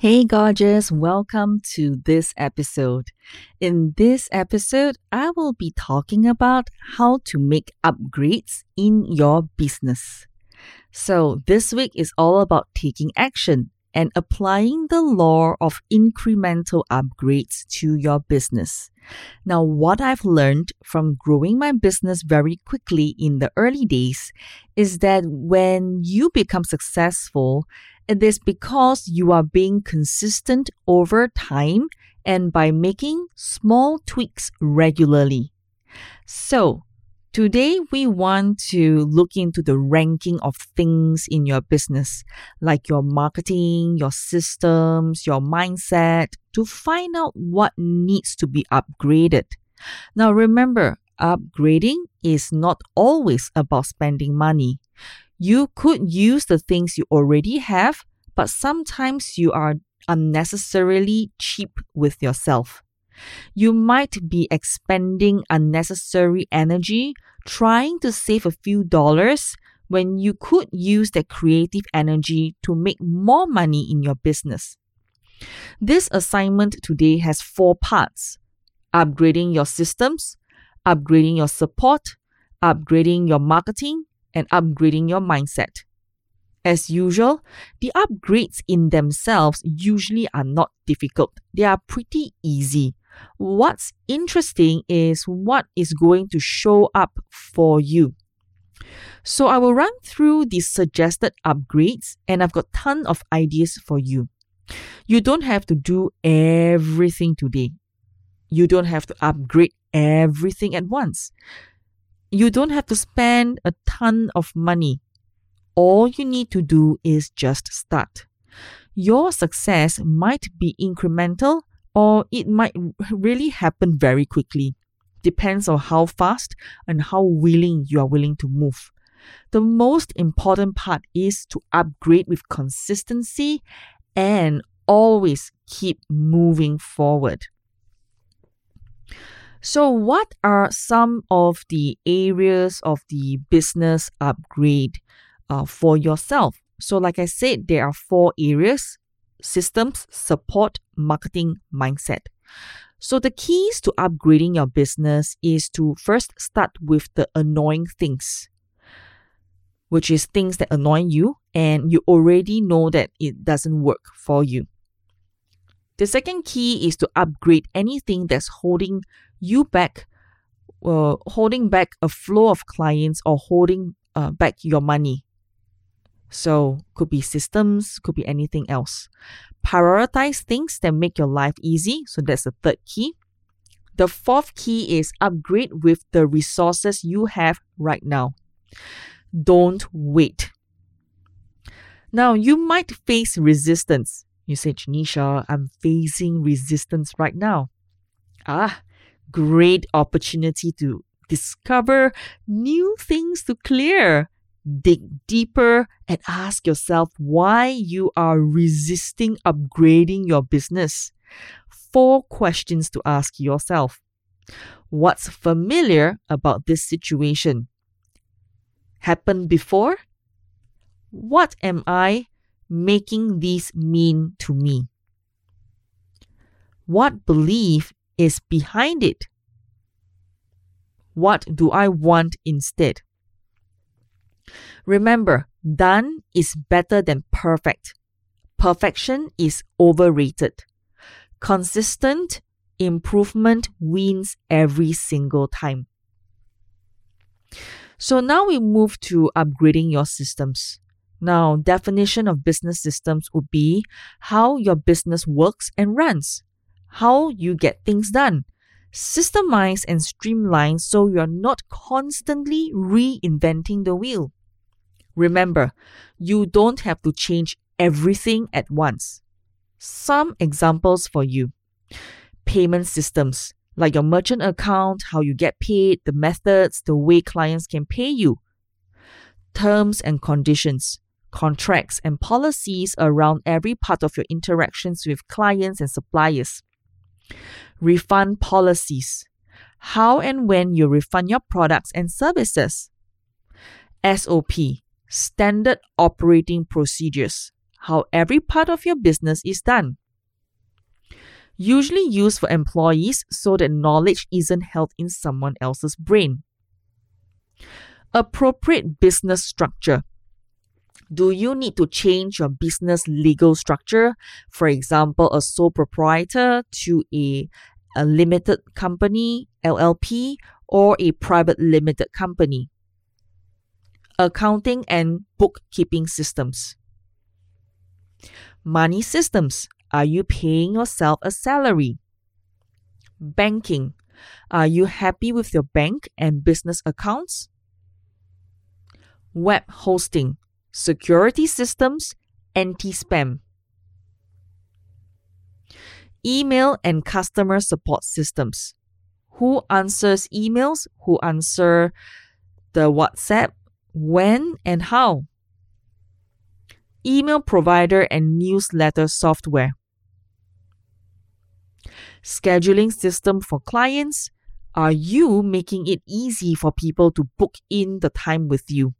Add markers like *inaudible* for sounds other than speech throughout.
Hey, gorgeous, welcome to this episode. In this episode, I will be talking about how to make upgrades in your business. So, this week is all about taking action and applying the law of incremental upgrades to your business. Now, what I've learned from growing my business very quickly in the early days is that when you become successful, it is because you are being consistent over time and by making small tweaks regularly. So, Today, we want to look into the ranking of things in your business, like your marketing, your systems, your mindset, to find out what needs to be upgraded. Now, remember, upgrading is not always about spending money. You could use the things you already have, but sometimes you are unnecessarily cheap with yourself. You might be expending unnecessary energy trying to save a few dollars when you could use that creative energy to make more money in your business. This assignment today has four parts upgrading your systems, upgrading your support, upgrading your marketing, and upgrading your mindset. As usual, the upgrades in themselves usually are not difficult. They are pretty easy. What's interesting is what is going to show up for you. So I will run through the suggested upgrades and I've got ton of ideas for you. You don't have to do everything today. You don't have to upgrade everything at once. You don't have to spend a ton of money. All you need to do is just start. Your success might be incremental or it might *laughs* really happen very quickly. Depends on how fast and how willing you are willing to move. The most important part is to upgrade with consistency and always keep moving forward. So, what are some of the areas of the business upgrade uh, for yourself? So, like I said, there are four areas systems, support, marketing, mindset. So, the keys to upgrading your business is to first start with the annoying things, which is things that annoy you and you already know that it doesn't work for you. The second key is to upgrade anything that's holding you back, uh, holding back a flow of clients or holding uh, back your money. So, could be systems, could be anything else. Prioritize things that make your life easy. So, that's the third key. The fourth key is upgrade with the resources you have right now. Don't wait. Now, you might face resistance. You say, Janisha, I'm facing resistance right now. Ah, great opportunity to discover new things to clear dig deeper and ask yourself why you are resisting upgrading your business. Four questions to ask yourself. What's familiar about this situation? Happened before? What am I making this mean to me? What belief is behind it? What do I want instead? Remember, done is better than perfect. Perfection is overrated. Consistent improvement wins every single time. So now we move to upgrading your systems. Now, definition of business systems would be how your business works and runs, how you get things done, systemize and streamline so you're not constantly reinventing the wheel. Remember, you don't have to change everything at once. Some examples for you payment systems, like your merchant account, how you get paid, the methods, the way clients can pay you, terms and conditions, contracts and policies around every part of your interactions with clients and suppliers, refund policies, how and when you refund your products and services, SOP, standard operating procedures, how every part of your business is done. Usually used for employees so that knowledge isn't held in someone else's brain. Appropriate business structure. Do you need to change your business legal structure? For example, a sole proprietor to a, a limited company, LLP, or a private limited company? Accounting and bookkeeping systems. Money systems. Are you paying yourself a salary? Banking. Are you happy with your bank and business accounts? Web hosting, security systems, anti spam. Email and customer support systems. Who answers emails? Who answer the WhatsApp? When and how? email provider, and newsletter software. Scheduling system for clients. Are you making it easy for people to book in the time with you?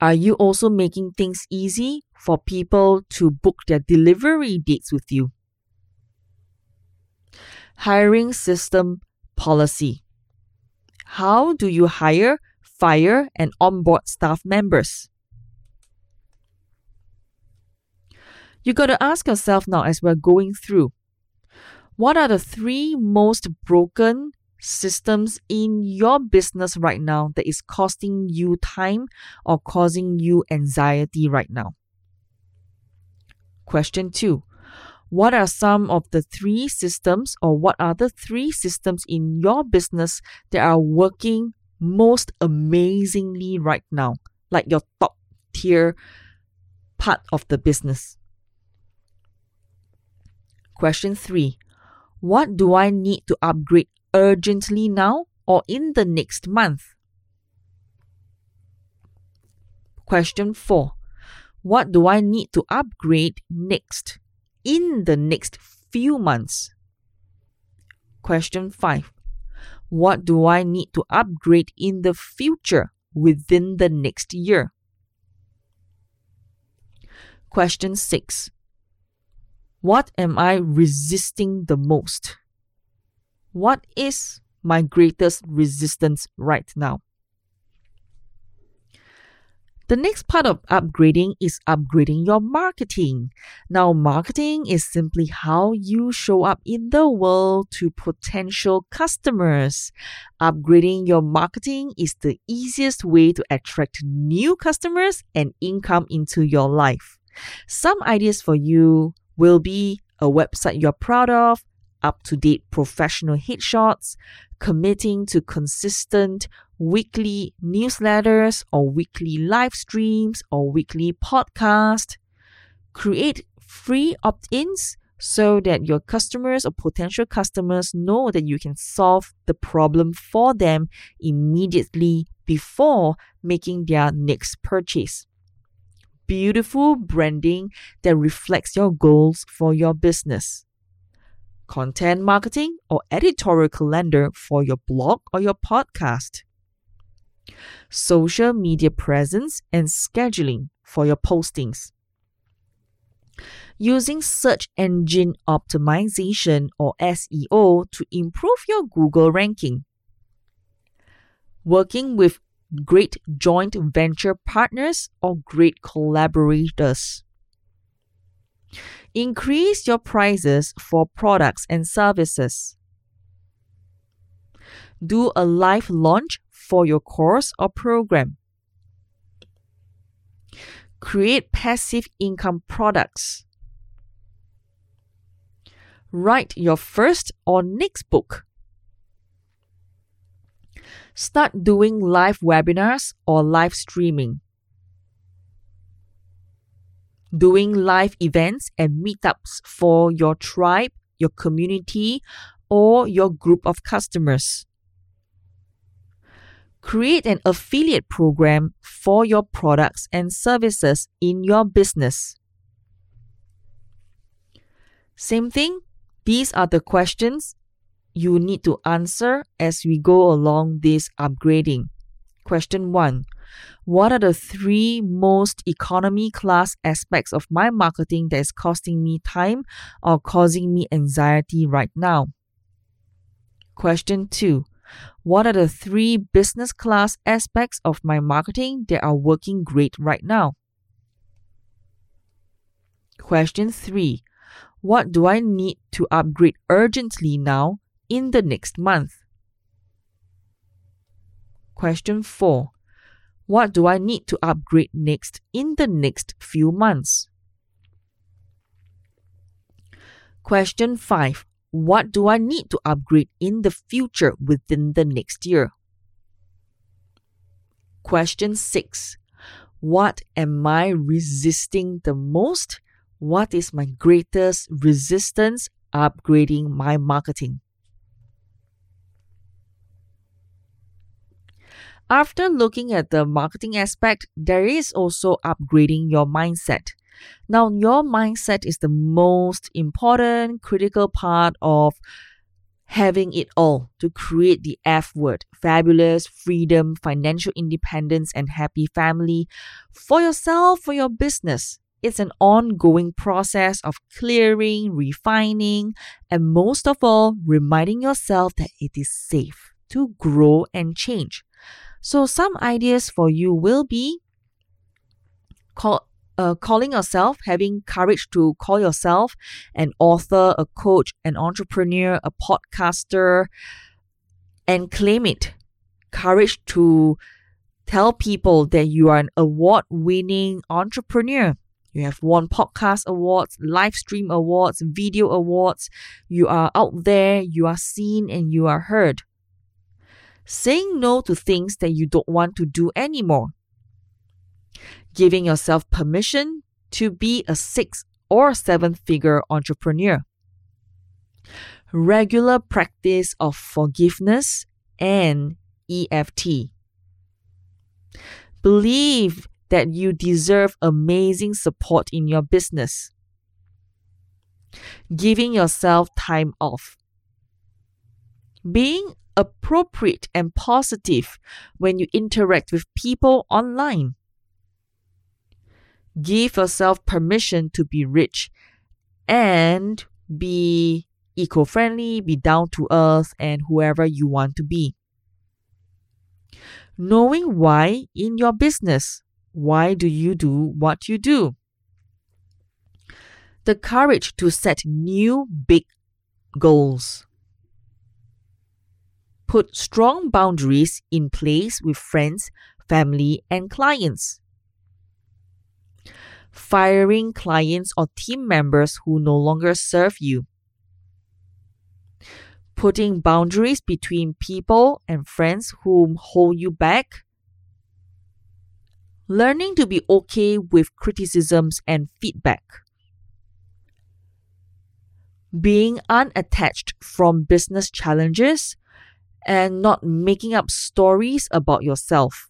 Are you also making things easy for people to book their delivery dates with you? Hiring system policy. How do you hire, fire, and onboard staff members? You got to ask yourself now as we're going through what are the three most broken systems in your business right now that is costing you time or causing you anxiety right now? Question two What are some of the three systems or what are the three systems in your business that are working most amazingly right now, like your top tier part of the business? Question 3. What do I need to upgrade urgently now or in the next month? Question 4. What do I need to upgrade next in the next few months? Question 5. What do I need to upgrade in the future within the next year? Question 6. What am I resisting the most? What is my greatest resistance right now? The next part of upgrading is upgrading your marketing. Now, marketing is simply how you show up in the world to potential customers. Upgrading your marketing is the easiest way to attract new customers and income into your life. Some ideas for you will be a website you're proud of, up to date professional headshots, committing to consistent weekly newsletters or weekly live streams or weekly podcast. Create free opt ins so that your customers or potential customers know that you can solve the problem for them immediately before making their next purchase beautiful branding that reflects your goals for your business. Content marketing or editorial calendar for your blog or your podcast. Social media presence and scheduling for your postings. Using search engine optimization or SEO to improve your Google ranking. Working with great joint venture partners, or great collaborators. Increase your prices for products and services. Do a live launch for your course or program. Create passive income products. Write your first or next book start doing live webinars or live streaming. Doing live events and meetups for your tribe, your community, or your group of customers. Create an affiliate program for your products and services in your business. Same thing, these are the questions you need to answer as we go along this upgrading. Question 1. What are the three most economy class aspects of my marketing that is costing me time or causing me anxiety right now? Question 2. What are the three business class aspects of my marketing that are working great right now? Question 3. What do I need to upgrade urgently now in the next month? Question 4. What do I need to upgrade next in the next few months? Question 5. What do I need to upgrade in the future within the next year? Question 6. What am I resisting the most? What is my greatest resistance upgrading my marketing? After looking at the marketing aspect, there is also upgrading your mindset. Now, your mindset is the most important, critical part of having it all to create the F word fabulous, freedom, financial independence, and happy family for yourself, for your business. It's an ongoing process of clearing, refining, and most of all, reminding yourself that it is safe to grow and change. So, some ideas for you will be call, uh, calling yourself, having courage to call yourself an author, a coach, an entrepreneur, a podcaster, and claim it. Courage to tell people that you are an award winning entrepreneur. You have won podcast awards, live stream awards, video awards. You are out there, you are seen, and you are heard saying no to things that you don't want to do anymore, giving yourself permission to be a six or seven figure entrepreneur, regular practice of forgiveness and EFT. Believe that you deserve amazing support in your business. Giving yourself time off. Being appropriate and positive when you interact with people online. Give yourself permission to be rich and be eco friendly, be down to earth, and whoever you want to be. Knowing why in your business. Why do you do what you do? The courage to set new big goals put strong boundaries in place with friends, family, and clients. Firing clients or team members who no longer serve you. Putting boundaries between people and friends who hold you back. Learning to be okay with criticisms and feedback being unattached from business challenges and not making up stories about yourself.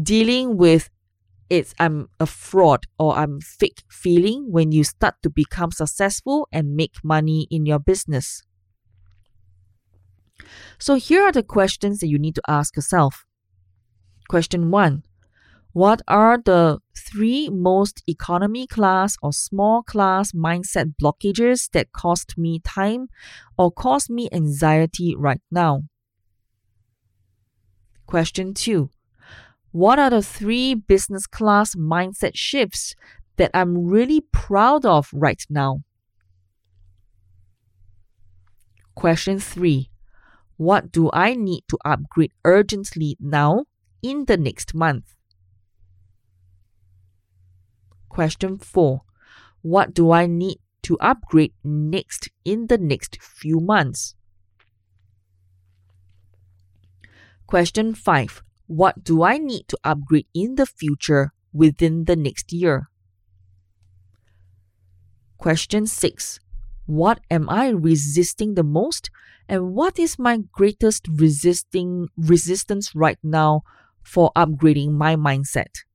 Dealing with it's I'm a fraud or I'm fake feeling when you start to become successful and make money in your business. So here are the questions that you need to ask yourself. Question 1. What are the three most economy class or small class mindset blockages that cost me time or cause me anxiety right now? Question 2. What are the three business class mindset shifts that I'm really proud of right now? Question 3. What do I need to upgrade urgently now in the next month? Question 4. What do I need to upgrade next in the next few months? Question 5. What do I need to upgrade in the future within the next year? Question 6. What am I resisting the most and what is my greatest resisting resistance right now for upgrading my mindset?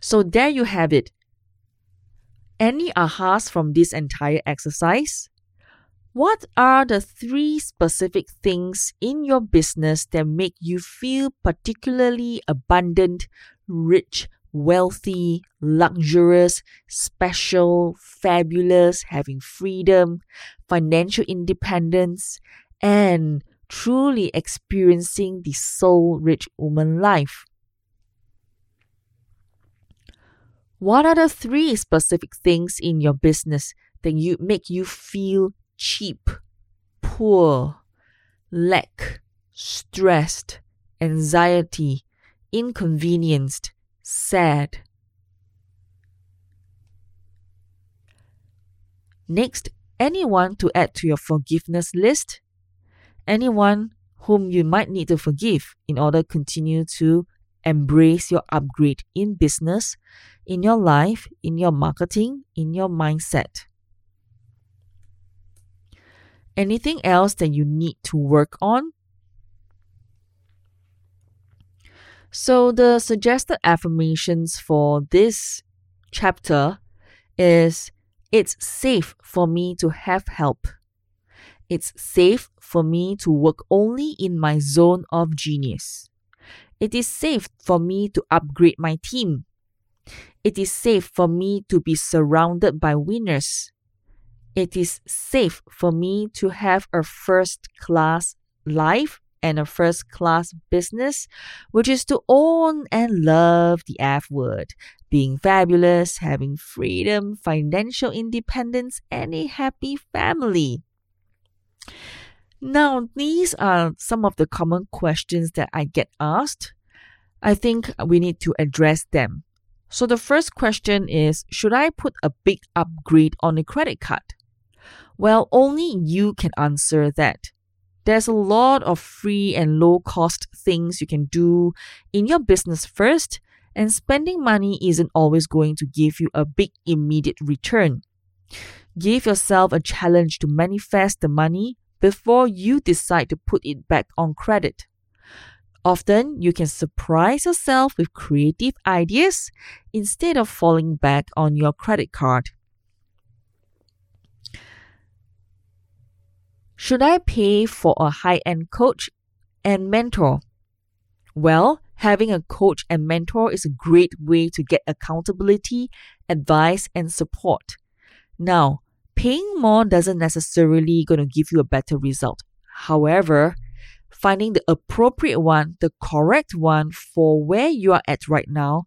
So there you have it. Any ahas from this entire exercise? What are the three specific things in your business that make you feel particularly abundant, rich, wealthy, luxurious, special, fabulous, having freedom, financial independence, and truly experiencing the soul rich woman life? What are the three specific things in your business that you make you feel cheap, poor, lack, stressed, anxiety, inconvenienced, sad. Next, anyone to add to your forgiveness list? Anyone whom you might need to forgive in order to continue to embrace your upgrade in business, in your life, in your marketing, in your mindset. Anything else that you need to work on? So, the suggested affirmations for this chapter is it's safe for me to have help. It's safe for me to work only in my zone of genius. It is safe for me to upgrade my team. It is safe for me to be surrounded by winners it is safe for me to have a first class life and a first class business, which is to own and love the F word, being fabulous, having freedom, financial independence, and a happy family. Now, these are some of the common questions that I get asked. I think we need to address them. So, the first question is Should I put a big upgrade on a credit card? Well, only you can answer that. There's a lot of free and low cost things you can do in your business first, and spending money isn't always going to give you a big immediate return. Give yourself a challenge to manifest the money before you decide to put it back on credit. Often, you can surprise yourself with creative ideas instead of falling back on your credit card. Should I pay for a high end coach and mentor? Well, having a coach and mentor is a great way to get accountability, advice, and support. Now, paying more doesn't necessarily going to give you a better result. However, finding the appropriate one, the correct one for where you are at right now,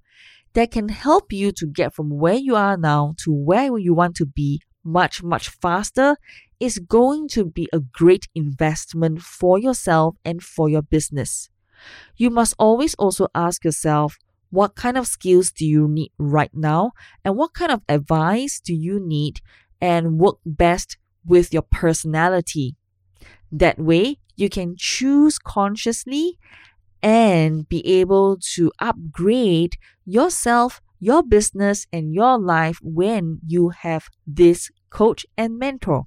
that can help you to get from where you are now to where you want to be much, much faster is going to be a great investment for yourself and for your business. You must always also ask yourself what kind of skills do you need right now and what kind of advice do you need and work best with your personality. That way, you can choose consciously and be able to upgrade yourself, your business, and your life when you have this coach and mentor.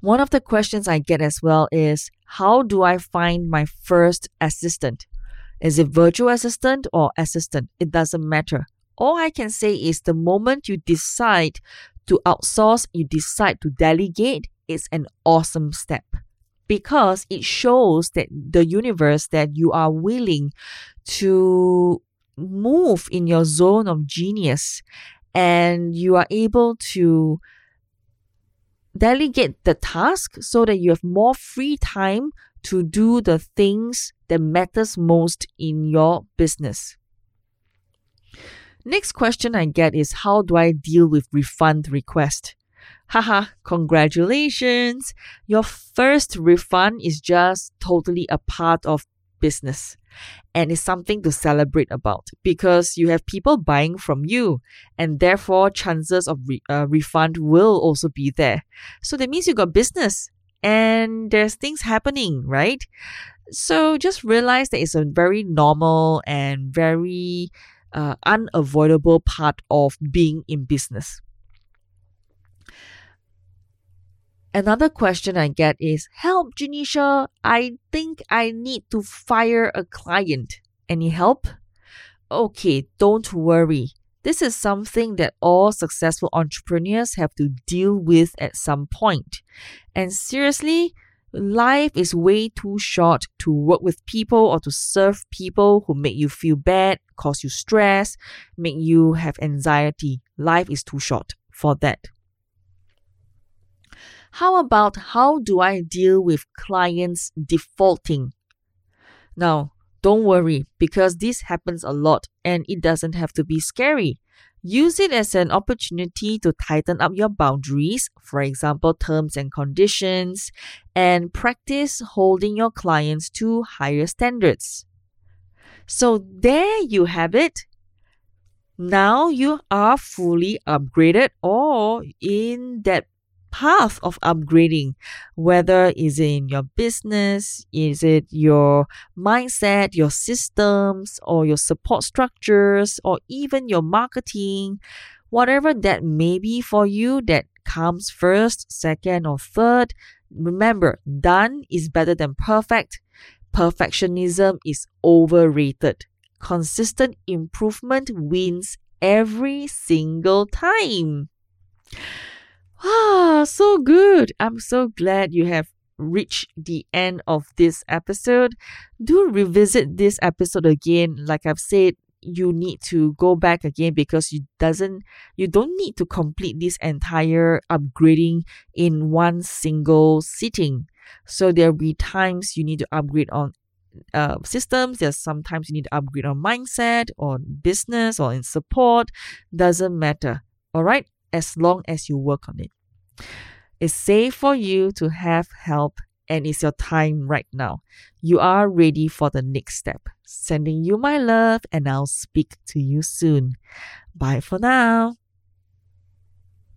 One of the questions I get as well is how do I find my first assistant? Is it virtual assistant or assistant? It doesn't matter. All I can say is the moment you decide to outsource, you decide to delegate, it's an awesome step because it shows that the universe that you are willing to move in your zone of genius and you are able to delegate the task so that you have more free time to do the things that matters most in your business. Next question I get is how do I deal with refund request? Haha, congratulations. Your first refund is just totally a part of business and it's something to celebrate about because you have people buying from you and therefore chances of re- uh, refund will also be there so that means you got business and there's things happening right so just realize that it's a very normal and very uh, unavoidable part of being in business Another question I get is Help, Janisha. I think I need to fire a client. Any help? Okay, don't worry. This is something that all successful entrepreneurs have to deal with at some point. And seriously, life is way too short to work with people or to serve people who make you feel bad, cause you stress, make you have anxiety. Life is too short for that. How about how do I deal with clients defaulting? Now, don't worry because this happens a lot and it doesn't have to be scary. Use it as an opportunity to tighten up your boundaries, for example, terms and conditions, and practice holding your clients to higher standards. So, there you have it. Now you are fully upgraded or in that path of upgrading, whether is it in your business, is it your mindset, your systems, or your support structures, or even your marketing, whatever that may be for you that comes first, second, or third. Remember, done is better than perfect. Perfectionism is overrated. Consistent improvement wins every single time. Ah, so good. I'm so glad you have reached the end of this episode. Do revisit this episode again. Like I've said, you need to go back again because you doesn't you don't need to complete this entire upgrading in one single sitting. So there'll be times you need to upgrade on uh, systems. There's sometimes you need to upgrade on mindset, on business, or in support. Doesn't matter. All right as long as you work on it. It's safe for you to have help and it's your time right now. You are ready for the next step. Sending you my love and I'll speak to you soon. Bye for now.